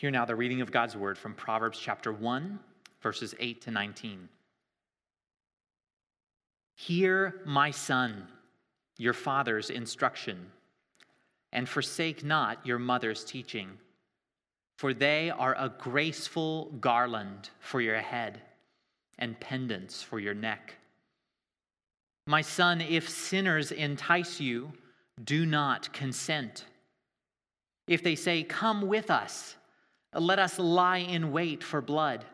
Hear now the reading of God's word from Proverbs chapter 1, verses 8 to 19. Hear, my son, your father's instruction, and forsake not your mother's teaching, for they are a graceful garland for your head and pendants for your neck. My son, if sinners entice you, do not consent. If they say, Come with us, let us lie in wait for blood.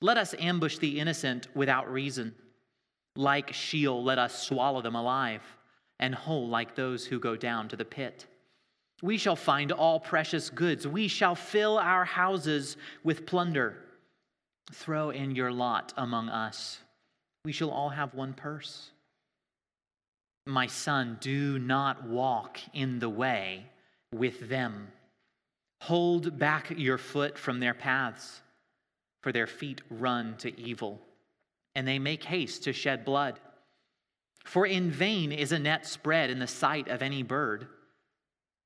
Let us ambush the innocent without reason. Like Sheol, let us swallow them alive, and whole like those who go down to the pit. We shall find all precious goods. We shall fill our houses with plunder. Throw in your lot among us. We shall all have one purse. My son, do not walk in the way with them. Hold back your foot from their paths, for their feet run to evil, and they make haste to shed blood. For in vain is a net spread in the sight of any bird,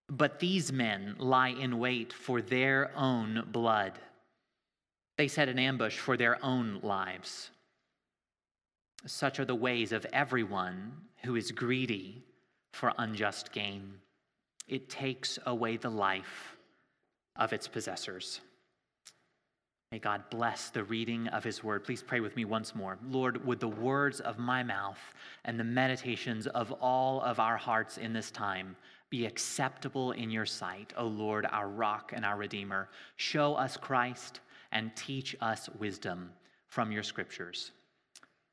but these men lie in wait for their own blood. They set an ambush for their own lives. Such are the ways of everyone who is greedy for unjust gain. It takes away the life of its possessors. May God bless the reading of his word. Please pray with me once more. Lord, would the words of my mouth and the meditations of all of our hearts in this time be acceptable in your sight, O Lord, our rock and our redeemer. Show us Christ and teach us wisdom from your scriptures.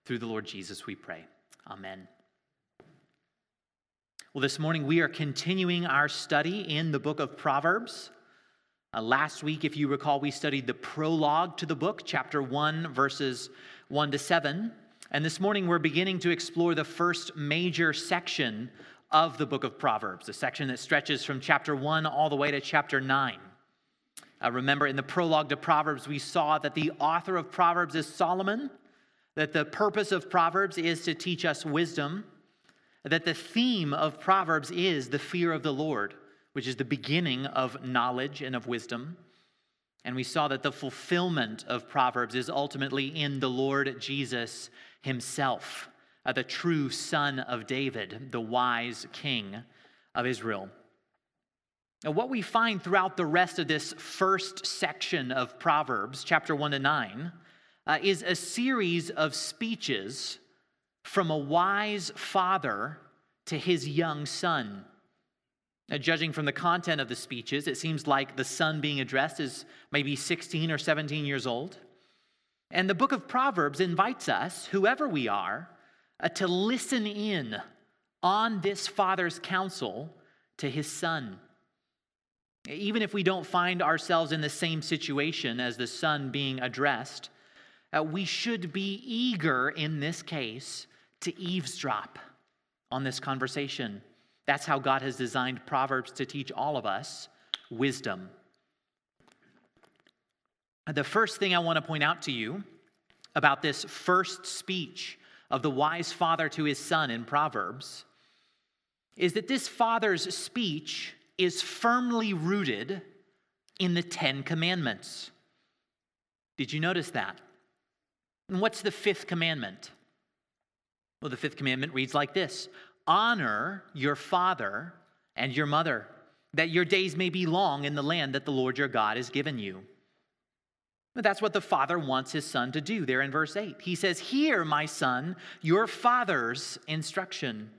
Through the Lord Jesus, we pray. Amen. Well, this morning we are continuing our study in the book of Proverbs. Uh, last week, if you recall, we studied the prologue to the book, chapter 1, verses 1 to 7. And this morning, we're beginning to explore the first major section of the book of Proverbs, the section that stretches from chapter 1 all the way to chapter 9. Uh, remember, in the prologue to Proverbs, we saw that the author of Proverbs is Solomon, that the purpose of Proverbs is to teach us wisdom, that the theme of Proverbs is the fear of the Lord which is the beginning of knowledge and of wisdom. And we saw that the fulfillment of Proverbs is ultimately in the Lord Jesus himself, uh, the true son of David, the wise king of Israel. Now, what we find throughout the rest of this first section of Proverbs, chapter 1 to 9, uh, is a series of speeches from a wise father to his young son. Now, judging from the content of the speeches, it seems like the son being addressed is maybe 16 or 17 years old. And the book of Proverbs invites us, whoever we are, uh, to listen in on this father's counsel to his son. Even if we don't find ourselves in the same situation as the son being addressed, uh, we should be eager in this case to eavesdrop on this conversation that's how God has designed Proverbs to teach all of us wisdom. The first thing I want to point out to you about this first speech of the wise father to his son in Proverbs is that this father's speech is firmly rooted in the Ten Commandments. Did you notice that? And what's the fifth commandment? Well, the fifth commandment reads like this Honor your father and your mother, that your days may be long in the land that the Lord your God has given you. But that's what the father wants his son to do there in verse 8. He says, Hear, my son, your father's instruction,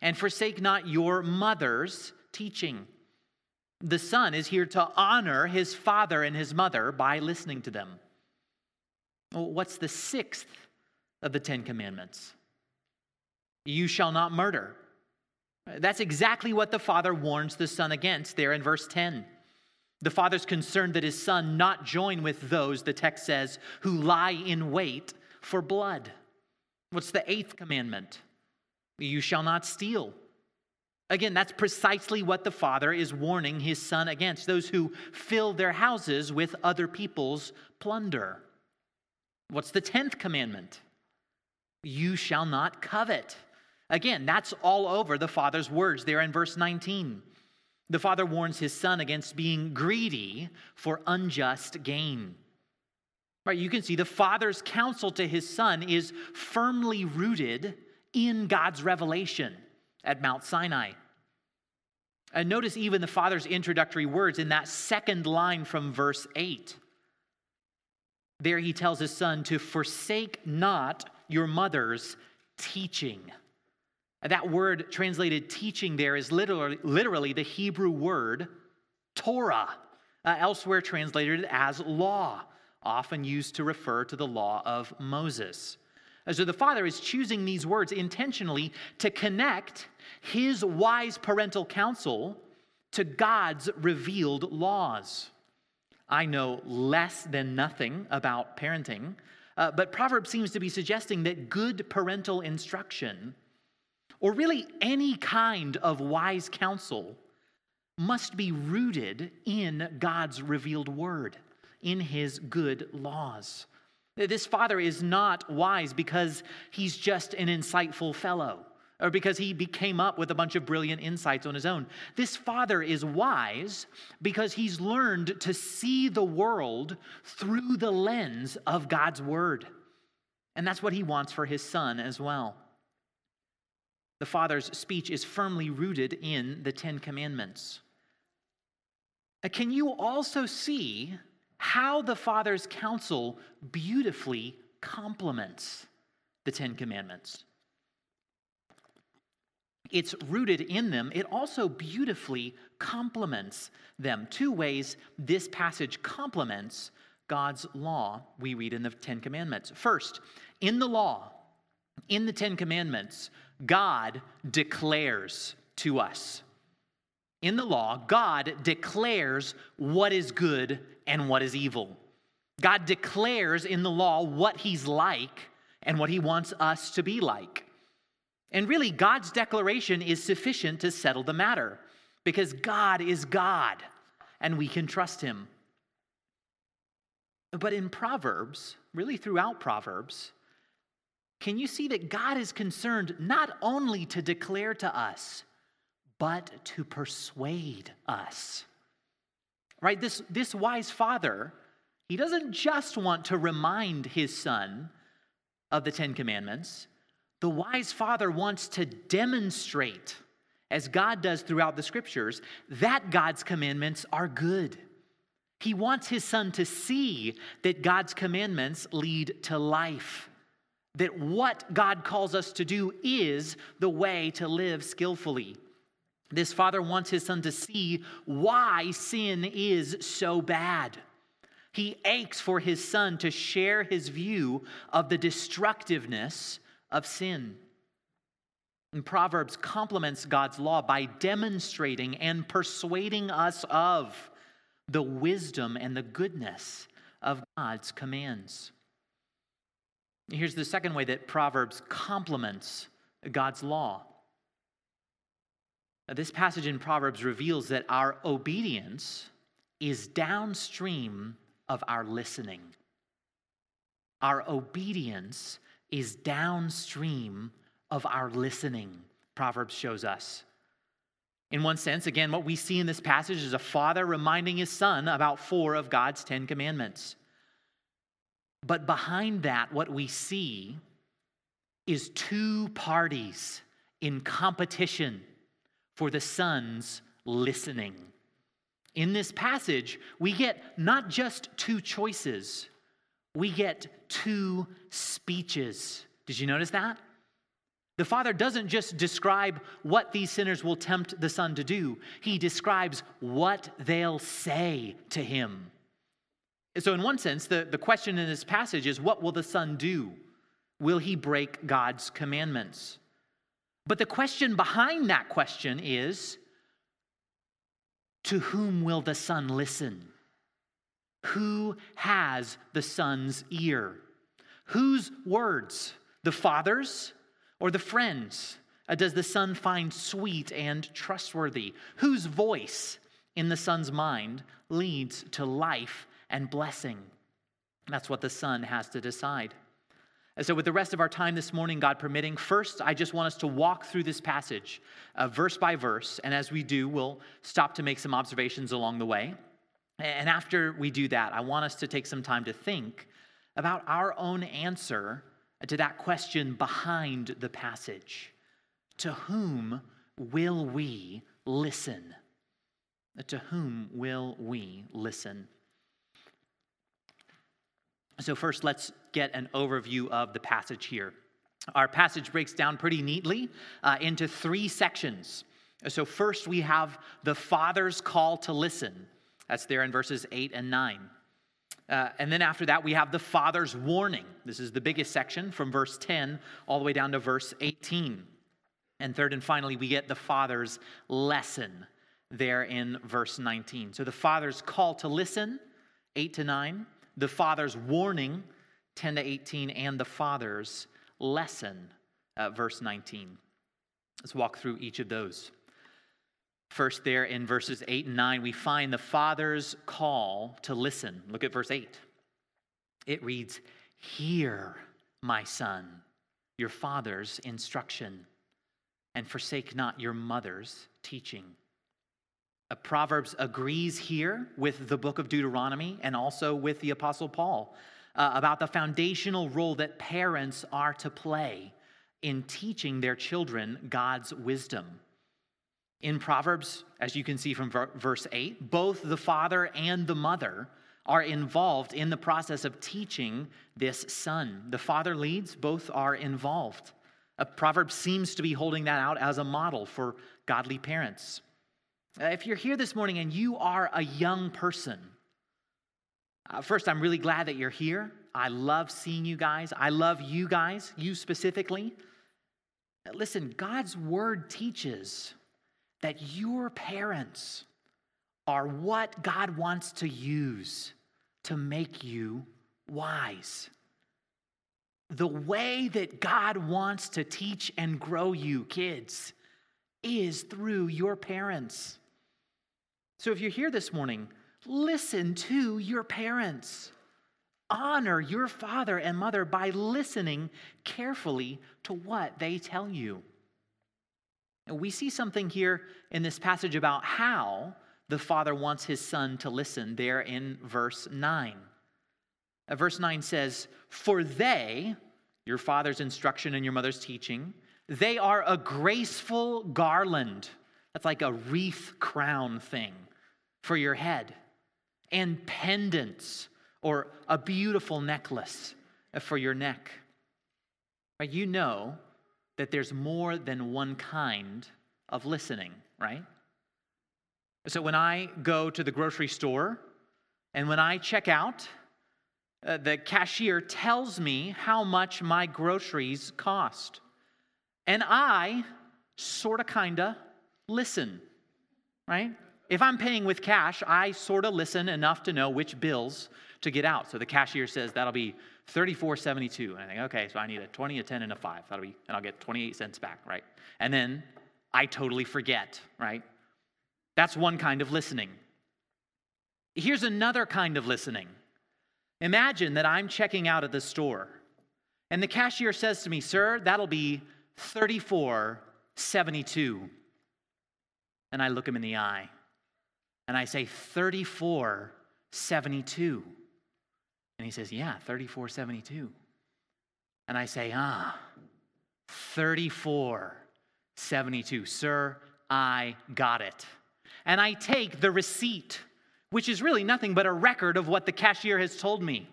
and forsake not your mother's teaching. The son is here to honor his father and his mother by listening to them. Well, what's the sixth of the Ten Commandments? You shall not murder. That's exactly what the father warns the son against there in verse 10. The father's concerned that his son not join with those, the text says, who lie in wait for blood. What's the eighth commandment? You shall not steal. Again, that's precisely what the father is warning his son against those who fill their houses with other people's plunder. What's the tenth commandment? You shall not covet. Again, that's all over the Father's words there in verse 19. The father warns his son against being greedy for unjust gain. Right, you can see the father's counsel to his son is firmly rooted in God's revelation at Mount Sinai. And notice even the father's introductory words in that second line from verse 8. There he tells his son to forsake not your mother's teaching. That word translated teaching there is literally, literally the Hebrew word Torah, uh, elsewhere translated as law, often used to refer to the law of Moses. So the father is choosing these words intentionally to connect his wise parental counsel to God's revealed laws. I know less than nothing about parenting, uh, but Proverbs seems to be suggesting that good parental instruction or really any kind of wise counsel, must be rooted in God's revealed word, in his good laws. This father is not wise because he's just an insightful fellow or because he came up with a bunch of brilliant insights on his own. This father is wise because he's learned to see the world through the lens of God's word. And that's what he wants for his son as well. The Father's speech is firmly rooted in the Ten Commandments. Uh, can you also see how the Father's counsel beautifully complements the Ten Commandments? It's rooted in them, it also beautifully complements them. Two ways this passage complements God's law we read in the Ten Commandments. First, in the law, in the Ten Commandments, God declares to us. In the law, God declares what is good and what is evil. God declares in the law what He's like and what He wants us to be like. And really, God's declaration is sufficient to settle the matter because God is God and we can trust Him. But in Proverbs, really throughout Proverbs, can you see that God is concerned not only to declare to us, but to persuade us? Right? This, this wise father, he doesn't just want to remind his son of the Ten Commandments. The wise father wants to demonstrate, as God does throughout the scriptures, that God's commandments are good. He wants his son to see that God's commandments lead to life that what God calls us to do is the way to live skillfully. This father wants his son to see why sin is so bad. He aches for his son to share his view of the destructiveness of sin. And Proverbs complements God's law by demonstrating and persuading us of the wisdom and the goodness of God's commands. Here's the second way that Proverbs complements God's law. This passage in Proverbs reveals that our obedience is downstream of our listening. Our obedience is downstream of our listening, Proverbs shows us. In one sense, again, what we see in this passage is a father reminding his son about four of God's Ten Commandments. But behind that, what we see is two parties in competition for the son's listening. In this passage, we get not just two choices, we get two speeches. Did you notice that? The father doesn't just describe what these sinners will tempt the son to do, he describes what they'll say to him. So, in one sense, the, the question in this passage is what will the Son do? Will he break God's commandments? But the question behind that question is to whom will the Son listen? Who has the Son's ear? Whose words? The Father's or the friend's? Uh, does the Son find sweet and trustworthy? Whose voice in the Son's mind leads to life and blessing. That's what the son has to decide. And so, with the rest of our time this morning, God permitting, first, I just want us to walk through this passage uh, verse by verse. And as we do, we'll stop to make some observations along the way. And after we do that, I want us to take some time to think about our own answer to that question behind the passage To whom will we listen? To whom will we listen? So, first, let's get an overview of the passage here. Our passage breaks down pretty neatly uh, into three sections. So, first, we have the Father's call to listen. That's there in verses 8 and 9. Uh, and then after that, we have the Father's warning. This is the biggest section from verse 10 all the way down to verse 18. And third and finally, we get the Father's lesson there in verse 19. So, the Father's call to listen, 8 to 9 the Father's warning, 10 to 18, and the Father's lesson, uh, verse 19. Let's walk through each of those. First, there in verses 8 and 9, we find the Father's call to listen. Look at verse 8. It reads, Hear, my son, your father's instruction, and forsake not your mother's teaching. Uh, Proverbs agrees here with the book of Deuteronomy and also with the Apostle Paul uh, about the foundational role that parents are to play in teaching their children God's wisdom. In Proverbs, as you can see from verse 8, both the father and the mother are involved in the process of teaching this son. The father leads, both are involved. A Proverbs seems to be holding that out as a model for godly parents. Uh, if you're here this morning and you are a young person, uh, first, I'm really glad that you're here. I love seeing you guys. I love you guys, you specifically. Uh, listen, God's word teaches that your parents are what God wants to use to make you wise. The way that God wants to teach and grow you, kids, is through your parents. So if you're here this morning, listen to your parents. Honor your father and mother by listening carefully to what they tell you. And we see something here in this passage about how the father wants his son to listen there in verse 9. Uh, verse 9 says, For they, your father's instruction and your mother's teaching, they are a graceful garland. That's like a wreath crown thing for your head, and pendants or a beautiful necklace for your neck. You know that there's more than one kind of listening, right? So when I go to the grocery store and when I check out, uh, the cashier tells me how much my groceries cost. And I sort of, kind of listen, right? If I'm paying with cash, I sort of listen enough to know which bills to get out. So the cashier says that'll be 34.72. And I think, okay, so I need a 20, a 10, and a 5. That'll be, and I'll get 28 cents back, right? And then I totally forget, right? That's one kind of listening. Here's another kind of listening. Imagine that I'm checking out at the store, and the cashier says to me, Sir, that'll be 34.72. And I look him in the eye and I say, 3472. And he says, Yeah, 3472. And I say, Ah, 3472. Sir, I got it. And I take the receipt, which is really nothing but a record of what the cashier has told me.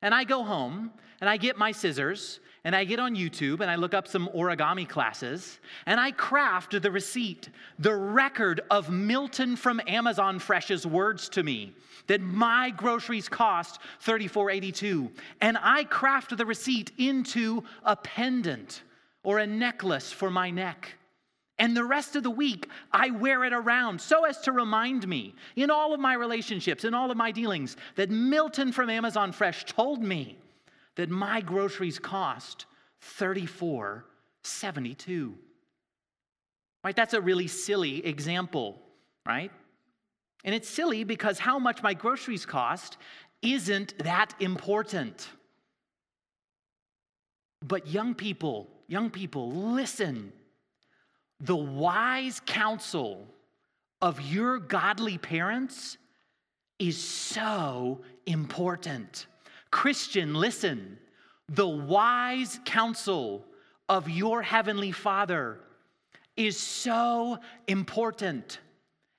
And I go home and I get my scissors and I get on YouTube and I look up some origami classes and I craft the receipt, the record of Milton from Amazon Fresh's words to me that my groceries cost $34.82 and I craft the receipt into a pendant or a necklace for my neck. And the rest of the week, I wear it around so as to remind me in all of my relationships, in all of my dealings, that Milton from Amazon Fresh told me that my groceries cost 34.72. Right? That's a really silly example, right? And it's silly because how much my groceries cost isn't that important. But young people, young people, listen. The wise counsel of your godly parents is so important. Christian, listen. The wise counsel of your heavenly Father is so important.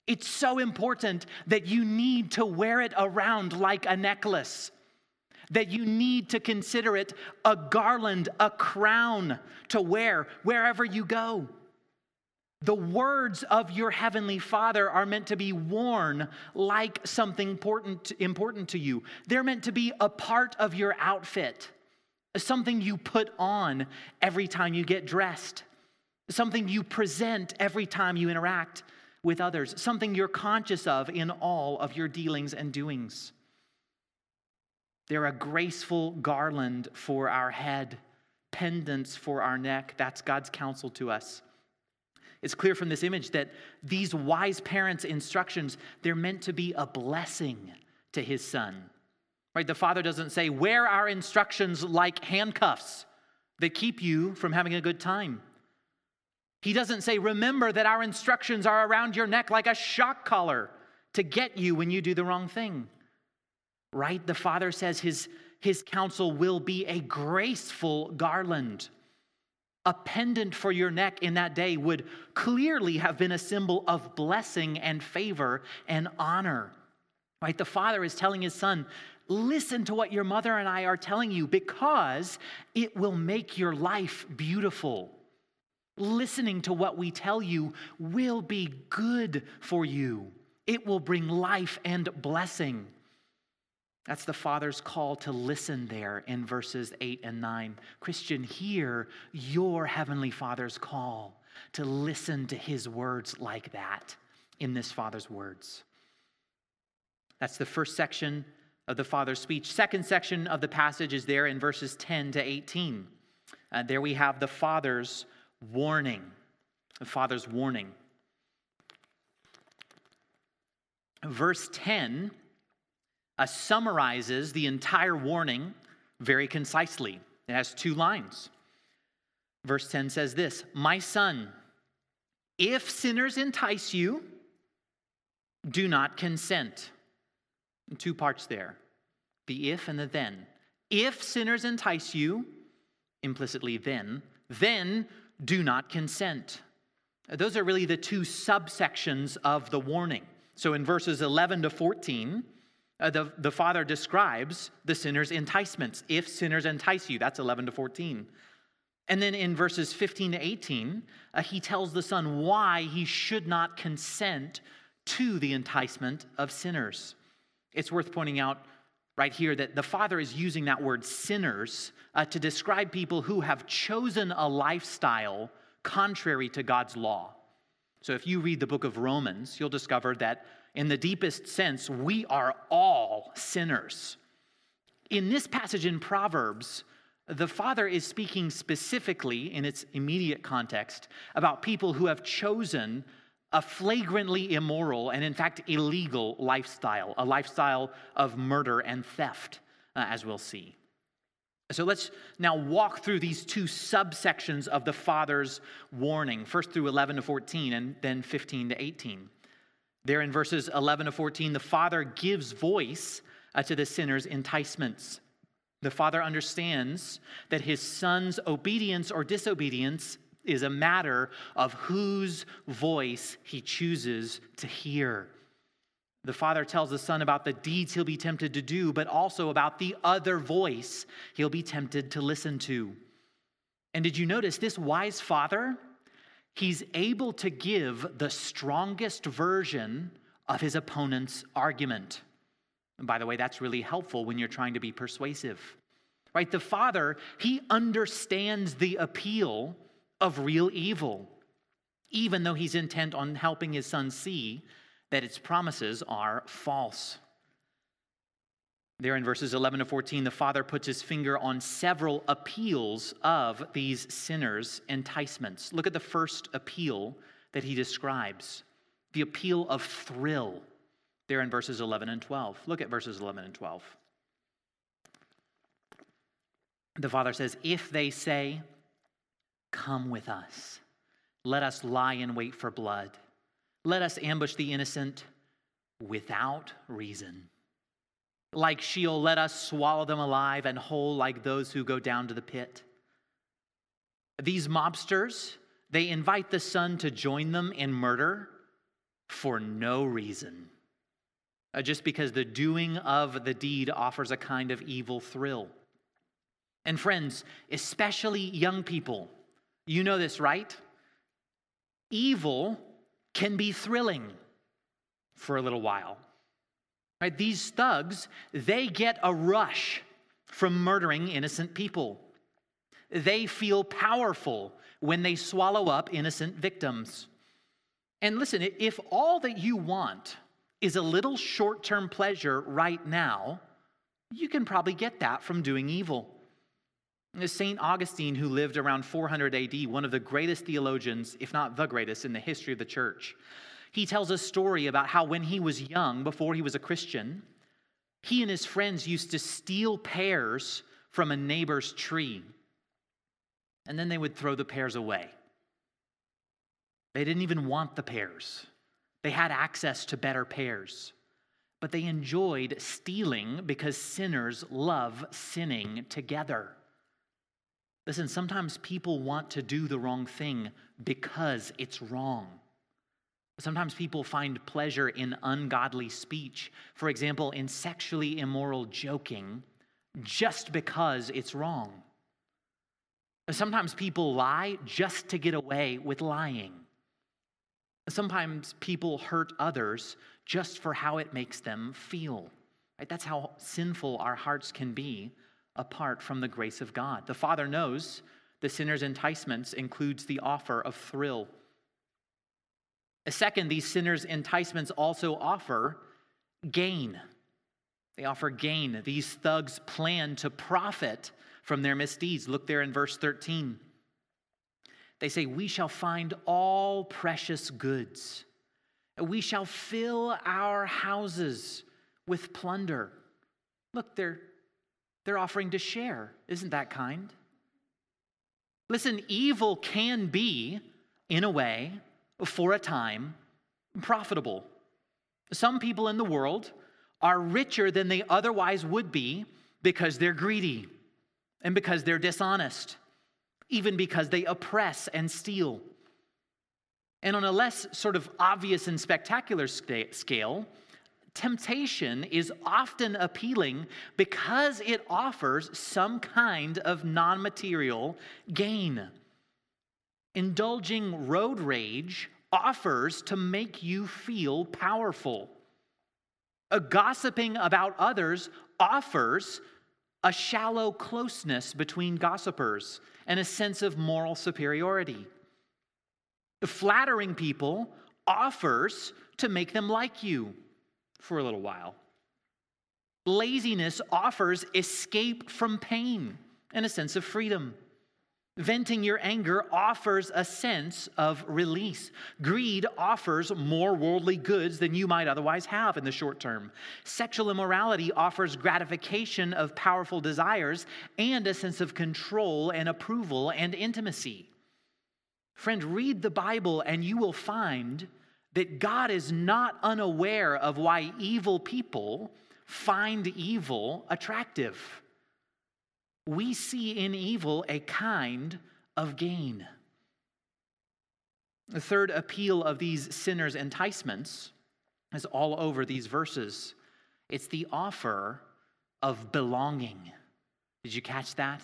It's so important that you need to wear it around like a necklace, that you need to consider it a garland, a crown to wear wherever you go. The words of your heavenly Father are meant to be worn like something important, important to you. They're meant to be a part of your outfit, something you put on every time you get dressed, something you present every time you interact with others, something you're conscious of in all of your dealings and doings. They're a graceful garland for our head, pendants for our neck. That's God's counsel to us. It's clear from this image that these wise parents' instructions, they're meant to be a blessing to his son. Right? The father doesn't say, wear our instructions like handcuffs that keep you from having a good time. He doesn't say, remember that our instructions are around your neck like a shock collar to get you when you do the wrong thing. Right? The father says his, his counsel will be a graceful garland a pendant for your neck in that day would clearly have been a symbol of blessing and favor and honor. Right? The father is telling his son, Listen to what your mother and I are telling you because it will make your life beautiful. Listening to what we tell you will be good for you, it will bring life and blessing. That's the Father's call to listen there in verses 8 and 9. Christian, hear your Heavenly Father's call to listen to His words like that in this Father's words. That's the first section of the Father's speech. Second section of the passage is there in verses 10 to 18. Uh, there we have the Father's warning. The Father's warning. Verse 10 uh, summarizes the entire warning very concisely. It has two lines. Verse 10 says this My son, if sinners entice you, do not consent. Two parts there the if and the then. If sinners entice you, implicitly then, then do not consent. Those are really the two subsections of the warning. So in verses 11 to 14, uh, the, the father describes the sinner's enticements. If sinners entice you, that's 11 to 14. And then in verses 15 to 18, uh, he tells the son why he should not consent to the enticement of sinners. It's worth pointing out right here that the father is using that word sinners uh, to describe people who have chosen a lifestyle contrary to God's law. So if you read the book of Romans, you'll discover that in the deepest sense, we are all sinners. In this passage in Proverbs, the father is speaking specifically in its immediate context about people who have chosen a flagrantly immoral and, in fact, illegal lifestyle, a lifestyle of murder and theft, uh, as we'll see. So let's now walk through these two subsections of the Father's warning, first through 11 to 14 and then 15 to 18. There in verses 11 to 14, the Father gives voice uh, to the sinner's enticements. The Father understands that his Son's obedience or disobedience is a matter of whose voice he chooses to hear. The Father tells the Son about the deeds he'll be tempted to do, but also about the other voice he'll be tempted to listen to. And did you notice this wise Father? He's able to give the strongest version of his opponent's argument. And by the way, that's really helpful when you're trying to be persuasive. Right? The father, he understands the appeal of real evil, even though he's intent on helping his son see that its promises are false. There in verses 11 to 14, the father puts his finger on several appeals of these sinners' enticements. Look at the first appeal that he describes the appeal of thrill, there in verses 11 and 12. Look at verses 11 and 12. The father says, If they say, Come with us, let us lie in wait for blood, let us ambush the innocent without reason. Like Sheol, let us swallow them alive and whole like those who go down to the pit. These mobsters, they invite the son to join them in murder for no reason, uh, just because the doing of the deed offers a kind of evil thrill. And friends, especially young people, you know this, right? Evil can be thrilling for a little while. Right? These thugs, they get a rush from murdering innocent people. They feel powerful when they swallow up innocent victims. And listen, if all that you want is a little short term pleasure right now, you can probably get that from doing evil. St. Augustine, who lived around 400 AD, one of the greatest theologians, if not the greatest, in the history of the church, he tells a story about how when he was young, before he was a Christian, he and his friends used to steal pears from a neighbor's tree. And then they would throw the pears away. They didn't even want the pears, they had access to better pears. But they enjoyed stealing because sinners love sinning together. Listen, sometimes people want to do the wrong thing because it's wrong. Sometimes people find pleasure in ungodly speech, for example, in sexually immoral joking, just because it's wrong. Sometimes people lie just to get away with lying. Sometimes people hurt others just for how it makes them feel. Right? That's how sinful our hearts can be apart from the grace of God. The Father knows the sinner's enticements includes the offer of thrill Second, these sinners' enticements also offer gain. They offer gain. These thugs plan to profit from their misdeeds. Look there in verse 13. They say, We shall find all precious goods. We shall fill our houses with plunder. Look, they're, they're offering to share. Isn't that kind? Listen, evil can be, in a way, for a time profitable. Some people in the world are richer than they otherwise would be because they're greedy and because they're dishonest, even because they oppress and steal. And on a less sort of obvious and spectacular scale, temptation is often appealing because it offers some kind of non material gain. Indulging road rage offers to make you feel powerful. A gossiping about others offers a shallow closeness between gossipers and a sense of moral superiority. Flattering people offers to make them like you for a little while. Laziness offers escape from pain and a sense of freedom. Venting your anger offers a sense of release. Greed offers more worldly goods than you might otherwise have in the short term. Sexual immorality offers gratification of powerful desires and a sense of control and approval and intimacy. Friend, read the Bible and you will find that God is not unaware of why evil people find evil attractive we see in evil a kind of gain. The third appeal of these sinners' enticements is all over these verses. It's the offer of belonging. Did you catch that?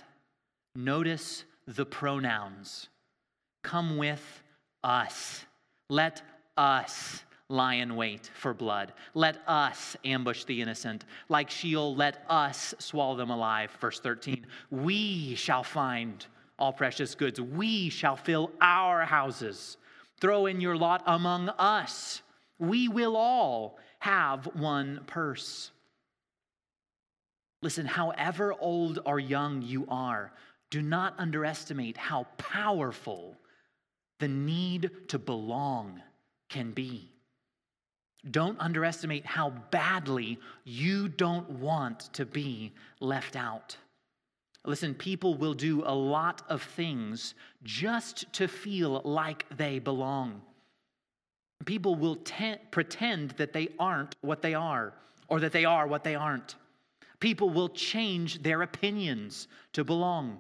Notice the pronouns. Come with us. Let us lie in wait for blood. Let us ambush the innocent. Like Sheol, let us swallow them alive. Verse 13. We shall find all precious goods. We shall fill our houses. Throw in your lot among us. We will all have one purse. Listen, however old or young you are, do not underestimate how powerful the need to belong can be. Don't underestimate how badly you don't want to be left out. Listen, people will do a lot of things just to feel like they belong. People will te- pretend that they aren't what they are, or that they are what they aren't. People will change their opinions to belong.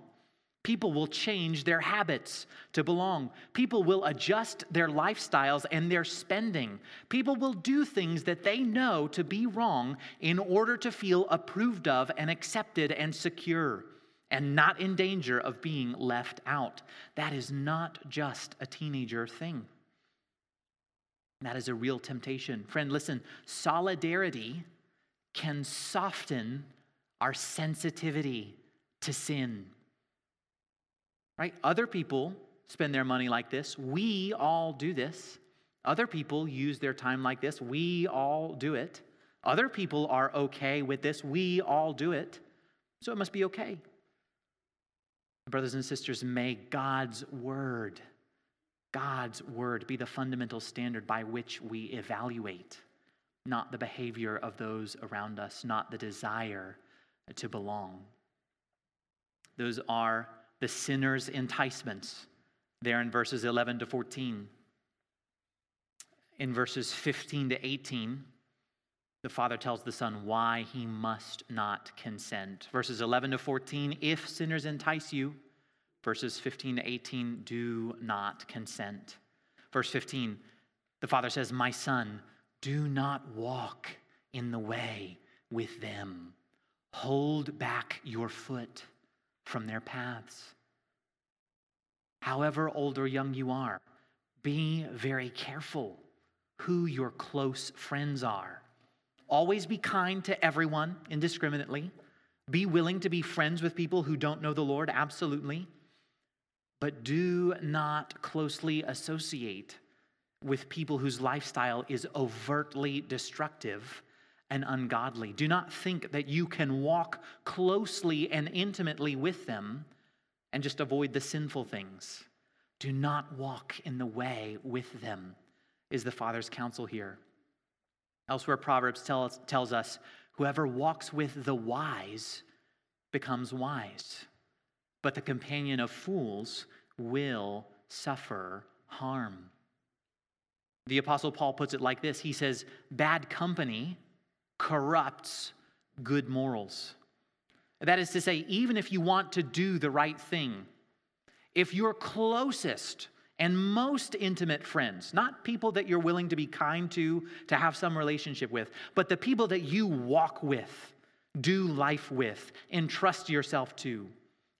People will change their habits to belong. People will adjust their lifestyles and their spending. People will do things that they know to be wrong in order to feel approved of and accepted and secure and not in danger of being left out. That is not just a teenager thing. That is a real temptation. Friend, listen, solidarity can soften our sensitivity to sin. Right? Other people spend their money like this. We all do this. Other people use their time like this. We all do it. Other people are okay with this. We all do it. So it must be okay. Brothers and sisters, may God's word, God's word be the fundamental standard by which we evaluate, not the behavior of those around us, not the desire to belong. Those are the sinner's enticements there in verses 11 to 14. In verses 15 to 18, the father tells the son why he must not consent. Verses 11 to 14 if sinners entice you, verses 15 to 18 do not consent. Verse 15, the father says, My son, do not walk in the way with them. Hold back your foot from their paths. However old or young you are, be very careful who your close friends are. Always be kind to everyone indiscriminately. Be willing to be friends with people who don't know the Lord, absolutely. But do not closely associate with people whose lifestyle is overtly destructive and ungodly. Do not think that you can walk closely and intimately with them and just avoid the sinful things. Do not walk in the way with them, is the Father's counsel here. Elsewhere, Proverbs tell tells us whoever walks with the wise becomes wise, but the companion of fools will suffer harm. The Apostle Paul puts it like this He says, Bad company corrupts good morals. That is to say, even if you want to do the right thing, if your closest and most intimate friends, not people that you're willing to be kind to, to have some relationship with, but the people that you walk with, do life with, entrust yourself to,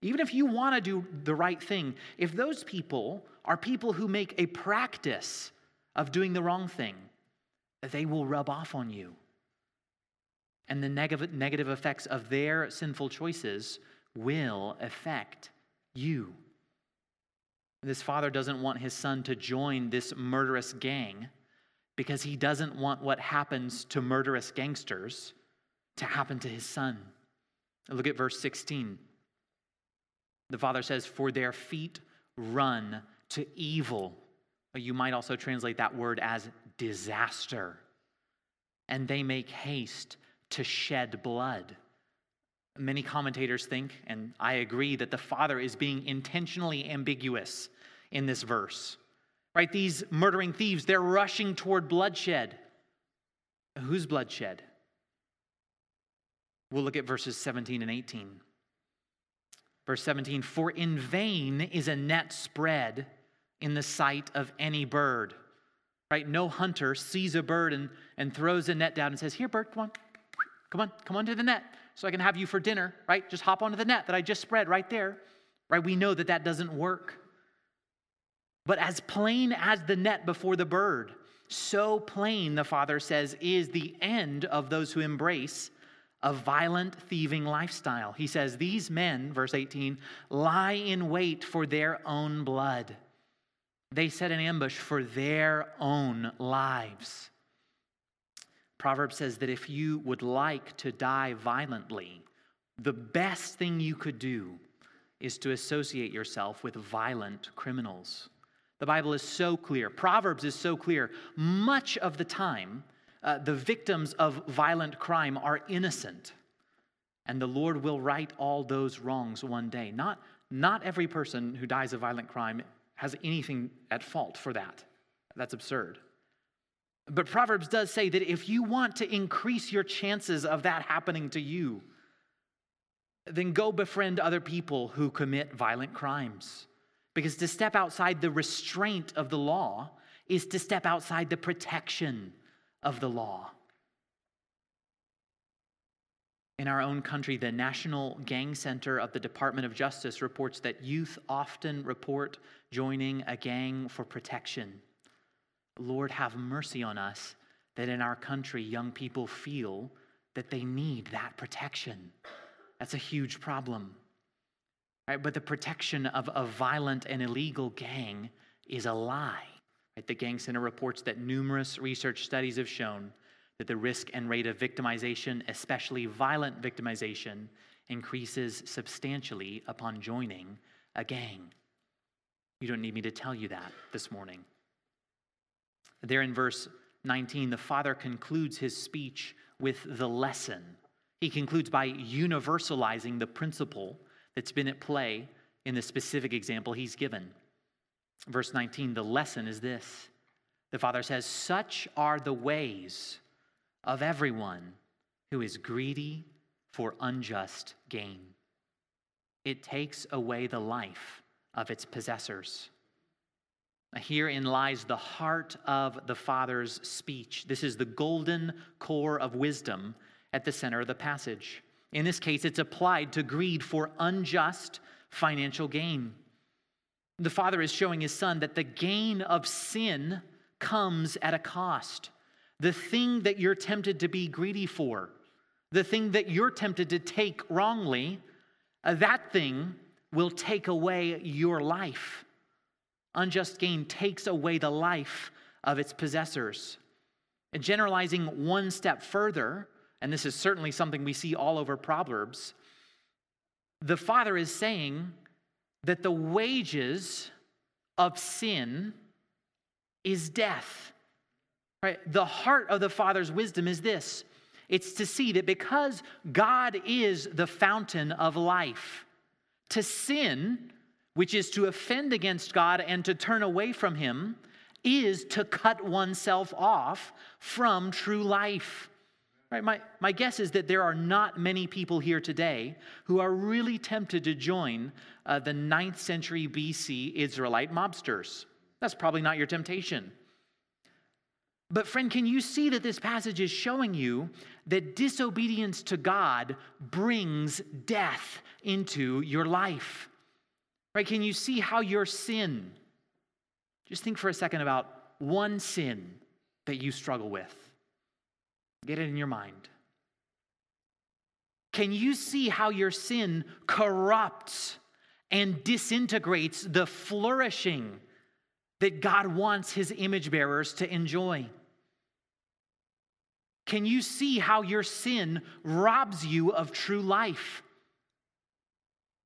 even if you want to do the right thing, if those people are people who make a practice of doing the wrong thing, they will rub off on you and the negative, negative effects of their sinful choices will affect you. This father doesn't want his son to join this murderous gang because he doesn't want what happens to murderous gangsters to happen to his son. Look at verse 16. The father says, For their feet run to evil. You might also translate that word as disaster. And they make haste to shed blood. Many commentators think, and I agree, that the Father is being intentionally ambiguous in this verse. Right? These murdering thieves, they're rushing toward bloodshed. Whose bloodshed? We'll look at verses 17 and 18. Verse 17 For in vain is a net spread in the sight of any bird. Right? No hunter sees a bird and, and throws a net down and says, Here, bird, come on, Come on, come onto the net so I can have you for dinner, right? Just hop onto the net that I just spread right there, right? We know that that doesn't work. But as plain as the net before the bird, so plain, the Father says, is the end of those who embrace a violent, thieving lifestyle. He says, These men, verse 18, lie in wait for their own blood. They set an ambush for their own lives. Proverbs says that if you would like to die violently, the best thing you could do is to associate yourself with violent criminals. The Bible is so clear. Proverbs is so clear. Much of the time, uh, the victims of violent crime are innocent. and the Lord will right all those wrongs one day. Not, not every person who dies of violent crime has anything at fault for that. That's absurd. But Proverbs does say that if you want to increase your chances of that happening to you, then go befriend other people who commit violent crimes. Because to step outside the restraint of the law is to step outside the protection of the law. In our own country, the National Gang Center of the Department of Justice reports that youth often report joining a gang for protection. Lord, have mercy on us that in our country, young people feel that they need that protection. That's a huge problem. Right? But the protection of a violent and illegal gang is a lie. Right? The Gang Center reports that numerous research studies have shown that the risk and rate of victimization, especially violent victimization, increases substantially upon joining a gang. You don't need me to tell you that this morning. There in verse 19, the father concludes his speech with the lesson. He concludes by universalizing the principle that's been at play in the specific example he's given. Verse 19, the lesson is this the father says, Such are the ways of everyone who is greedy for unjust gain. It takes away the life of its possessors. Herein lies the heart of the Father's speech. This is the golden core of wisdom at the center of the passage. In this case, it's applied to greed for unjust financial gain. The Father is showing his Son that the gain of sin comes at a cost. The thing that you're tempted to be greedy for, the thing that you're tempted to take wrongly, uh, that thing will take away your life. Unjust gain takes away the life of its possessors. And generalizing one step further, and this is certainly something we see all over Proverbs, the father is saying that the wages of sin is death. Right? The heart of the father's wisdom is this it's to see that because God is the fountain of life, to sin, which is to offend against God and to turn away from Him, is to cut oneself off from true life. Right? My, my guess is that there are not many people here today who are really tempted to join uh, the 9th century BC Israelite mobsters. That's probably not your temptation. But, friend, can you see that this passage is showing you that disobedience to God brings death into your life? Right? Can you see how your sin, just think for a second about one sin that you struggle with. Get it in your mind. Can you see how your sin corrupts and disintegrates the flourishing that God wants his image bearers to enjoy? Can you see how your sin robs you of true life?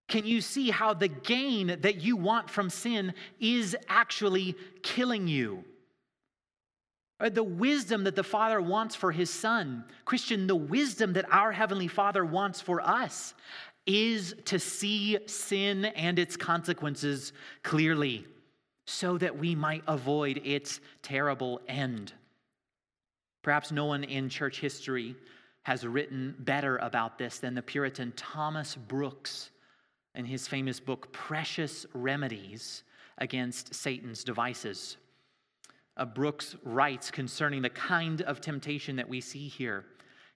Can you see how the gain that you want from sin is actually killing you? Uh, the wisdom that the Father wants for His Son, Christian, the wisdom that our Heavenly Father wants for us is to see sin and its consequences clearly so that we might avoid its terrible end. Perhaps no one in church history has written better about this than the Puritan Thomas Brooks in his famous book, Precious Remedies Against Satan's Devices. Uh, Brooks writes concerning the kind of temptation that we see here.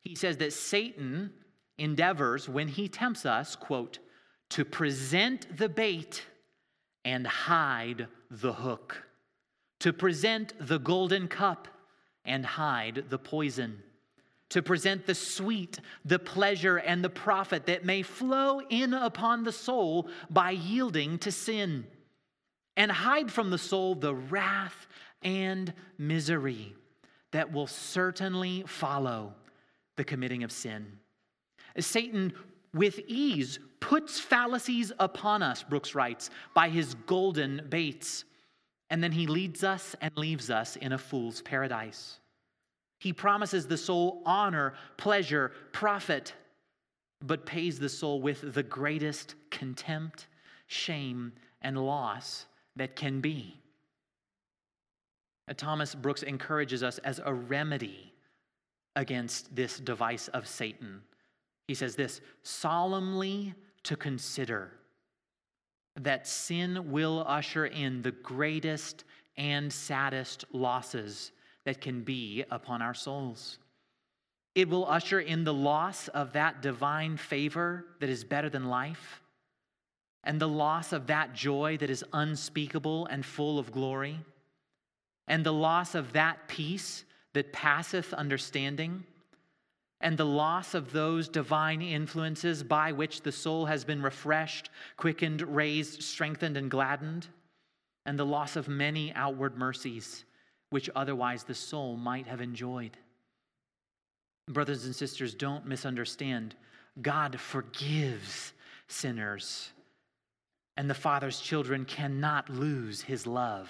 He says that Satan endeavors, when he tempts us, quote, to present the bait and hide the hook, to present the golden cup and hide the poison to present the sweet, the pleasure, and the profit that may flow in upon the soul by yielding to sin, and hide from the soul the wrath and misery that will certainly follow the committing of sin. Satan, with ease, puts fallacies upon us, Brooks writes, by his golden baits, and then he leads us and leaves us in a fool's paradise. He promises the soul honor, pleasure, profit. but pays the soul with the greatest contempt, shame, and loss that can be. Uh, Thomas Brooks encourages us as a remedy against this device of Satan. He says this solemnly to consider that sin will usher in the greatest and saddest losses that can be upon our souls. It will usher in the loss of that divine favor that is better than life, and the loss of that joy that is unspeakable and full of glory, and the loss of that peace that passeth understanding and the loss of those divine influences by which the soul has been refreshed, quickened, raised, strengthened, and gladdened, and the loss of many outward mercies which otherwise the soul might have enjoyed. Brothers and sisters, don't misunderstand. God forgives sinners, and the Father's children cannot lose his love.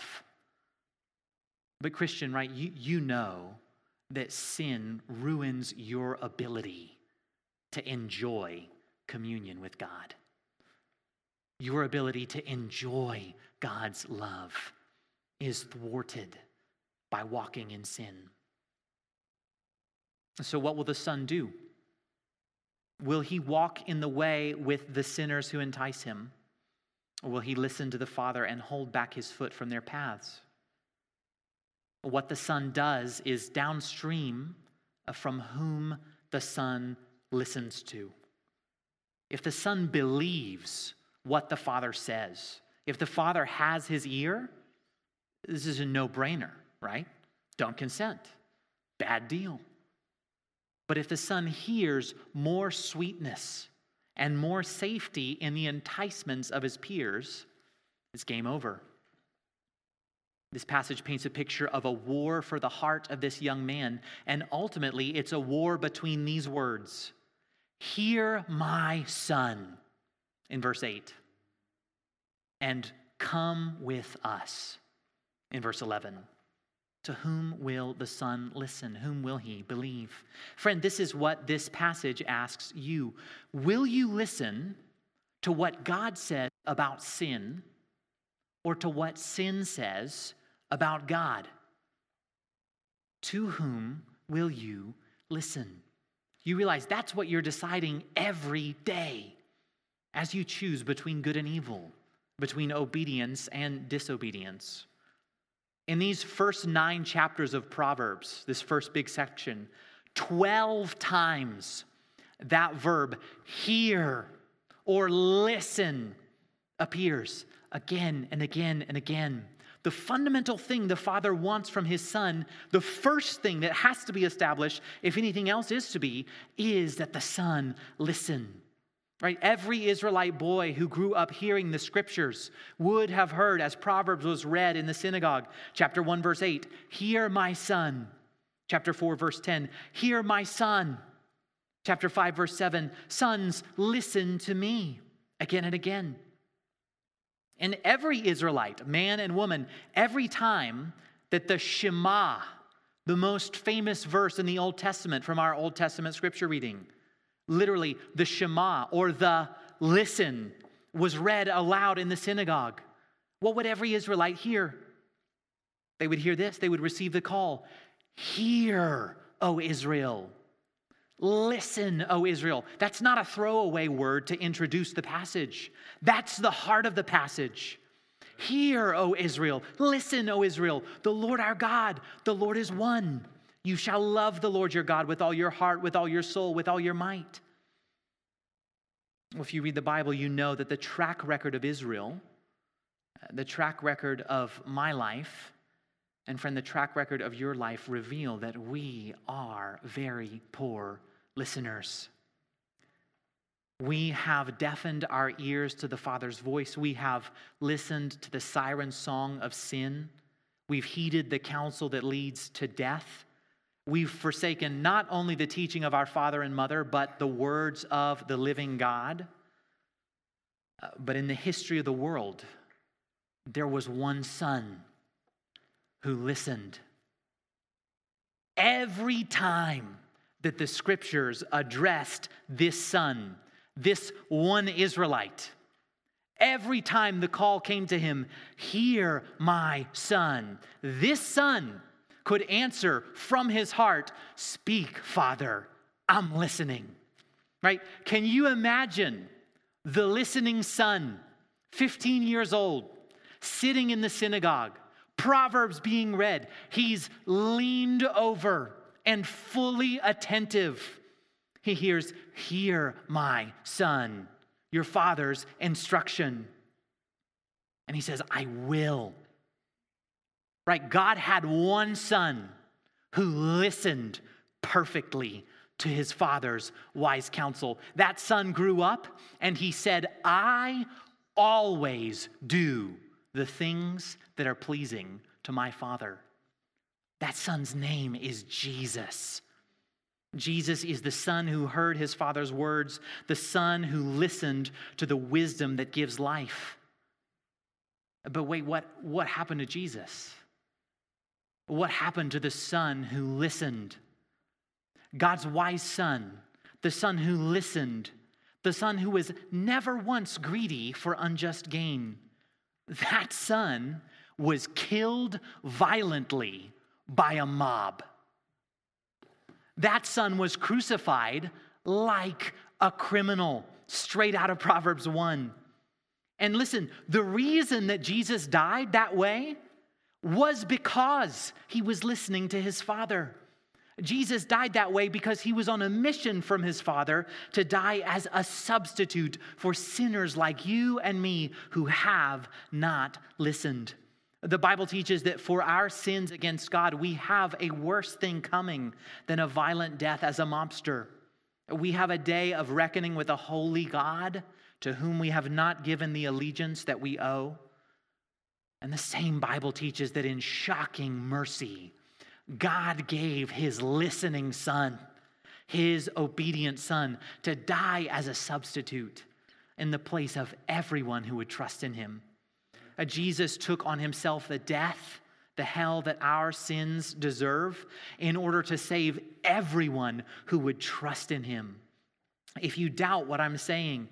But, Christian, right, you, you know that sin ruins your ability to enjoy communion with God. Your ability to enjoy God's love is thwarted by walking in sin. So, what will the Son do? Will he walk in the way with the sinners who entice him? Or will he listen to the Father and hold back his foot from their paths? what the Son does is downstream from whom the Son listens to. If the Son believes what the Father says, if the Father has his ear, this is a no brainer, right? Don't consent. Bad deal. But if the Son hears more sweetness and more safety in the enticements of his peers, it's game over. This passage paints a picture of a war for the heart of this young man. And ultimately, it's a war between these words Hear my son, in verse 8, and come with us, in verse 11. To whom will the Son listen? Whom will he believe? Friend, this is what this passage asks you. Will you listen to what God said about sin or to what sin says about God. To whom will you listen? You realize that's what you're deciding every day as you choose between good and evil, between obedience and disobedience. In these first nine chapters of Proverbs, this first big section, 12 times that verb hear or listen appears again and again and again the fundamental thing the Father wants from His Son, the first thing that has to be established, if anything else is to be, is that the Son listen. Right? Every Israelite boy who grew up hearing the scriptures would have heard, as Proverbs was read in the synagogue, chapter 1, verse 8, Hear my son. Chapter 4, verse 10, Hear my son. Chapter 5, verse 7, Sons, listen to me. Again and again. And every Israelite, man and woman, every time that the Shema, the most famous verse in the Old Testament from our Old Testament scripture reading, literally the Shema or the listen was read aloud in the synagogue, what would every Israelite hear? They would hear this, they would receive the call Hear, O Israel. Listen, O Israel. That's not a throwaway word to introduce the passage. That's the heart of the passage. Hear, O Israel. Listen, O Israel. The Lord our God, the Lord is one. You shall love the Lord your God with all your heart, with all your soul, with all your might. If you read the Bible, you know that the track record of Israel, uh, the track record of my life, and friend, the track record of your life reveal that we are very poor listeners. We have deafened our ears to the Father's voice. We have listened to the siren song of sin. We've heeded the counsel that leads to death. We've forsaken not only the teaching of our father and mother, but the words of the living God. Uh, but in the history of the world, there was one son who listened. Every time that the scriptures addressed this son, this one Israelite. Every time the call came to him, Hear my son, this son could answer from his heart, Speak, Father, I'm listening. Right? Can you imagine the listening son, 15 years old, sitting in the synagogue, Proverbs being read? He's leaned over and fully attentive. He hears, Hear my son your father's instruction. And he says, I will. Right? God had one son who listened perfectly to his father's wise counsel. That son grew up and he said, I always do the things that are pleasing to my father. That son's name is Jesus. Jesus is the son who heard his father's words, the son who listened to the wisdom that gives life. But wait, what, what happened to Jesus? What happened to the son who listened? God's wise son, the son who listened, the son who was never once greedy for unjust gain. That son was killed violently by a mob that son was crucified like a criminal, straight out of Proverbs 1. And listen, the reason that Jesus died that way was because he was listening to his Father. Jesus died that way because he was on a mission from his Father to die as a substitute for sinners like you and me who have not listened. The Bible teaches that for our sins against God, we have a worse thing coming than a violent death as a mobster. We have a day of reckoning with a holy God to whom we have not given the allegiance that we owe. And the same Bible teaches that in shocking mercy, God gave his listening son, his obedient son, to die as a substitute in the place of everyone who would trust in him. Uh, Jesus took on himself the death, the hell that our sins deserve, in order to save everyone who would trust in him. If you doubt what I'm saying,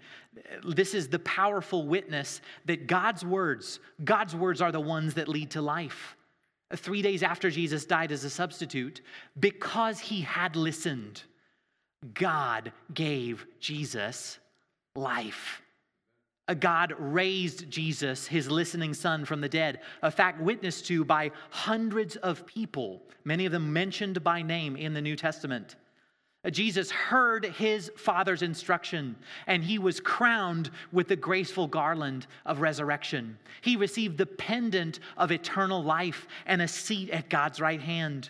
this is the powerful witness that God's words, God's words are the ones that lead to life. Three days after Jesus died as a substitute, because he had listened, God gave Jesus life. God raised Jesus, his listening son, from the dead, a fact witnessed to by hundreds of people, many of them mentioned by name in the New Testament. Jesus heard his father's instruction and he was crowned with the graceful garland of resurrection. He received the pendant of eternal life and a seat at God's right hand.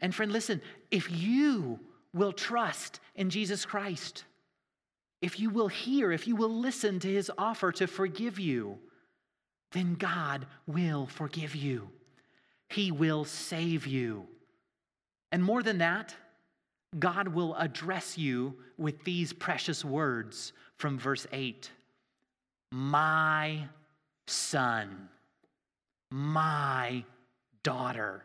And friend, listen, if you will trust in Jesus Christ, if you will hear, if you will listen to his offer to forgive you, then God will forgive you. He will save you. And more than that, God will address you with these precious words from verse 8 My son, my daughter.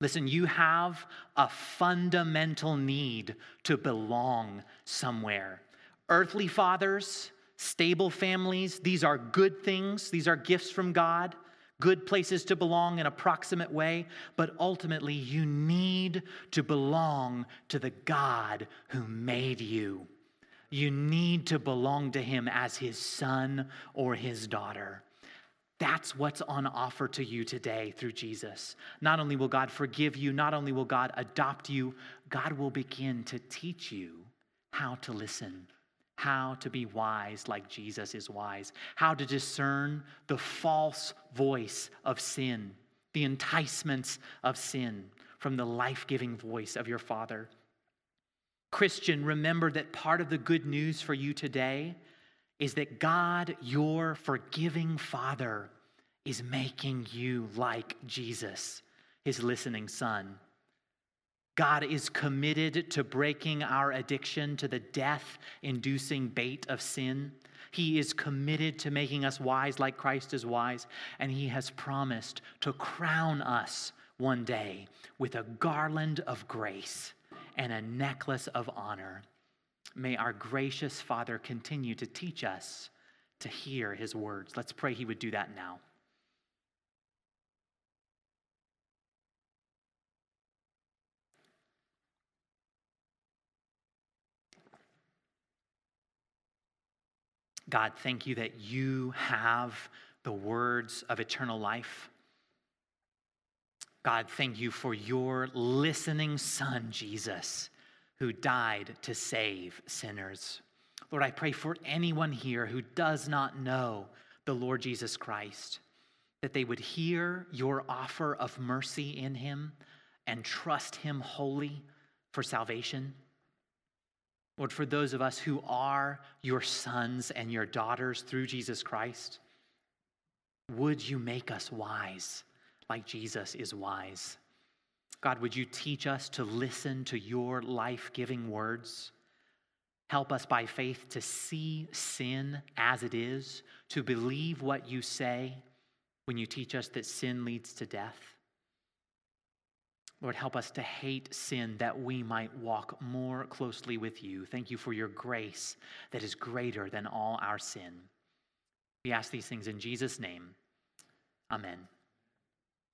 Listen, you have a fundamental need to belong somewhere. Earthly fathers, stable families, these are good things. These are gifts from God, good places to belong in a proximate way. But ultimately, you need to belong to the God who made you. You need to belong to Him as His son or His daughter. That's what's on offer to you today through Jesus. Not only will God forgive you, not only will God adopt you, God will begin to teach you how to listen how to be wise like Jesus is wise, how to discern the false voice of sin, the enticements of sin from the life giving voice of your Father. Christian, remember that part of the good news for you today is that God, your forgiving Father, is making you like Jesus, his listening Son. God is committed to breaking our addiction to the death inducing bait of sin. He is committed to making us wise like Christ is wise, and He has promised to crown us one day with a garland of grace and a necklace of honor. May our gracious Father continue to teach us to hear his words. Let's pray he would do that now. God, thank you that you have the words of eternal life. God, thank you for your listening Son, Jesus, who died to save sinners. Lord, I pray for anyone here who does not know the Lord Jesus Christ, that they would hear your offer of mercy in him and trust him wholly for salvation. Lord, for those of us who are your sons and your daughters through Jesus Christ, would you make us wise like Jesus is wise? God, would you teach us to listen to your life giving words? Help us by faith to see sin as it is, to believe what you say when you teach us that sin leads to death. Lord, help us to hate sin that we might walk more closely with you. Thank you for your grace that is greater than all our sin. We ask these things in Jesus' name. Amen.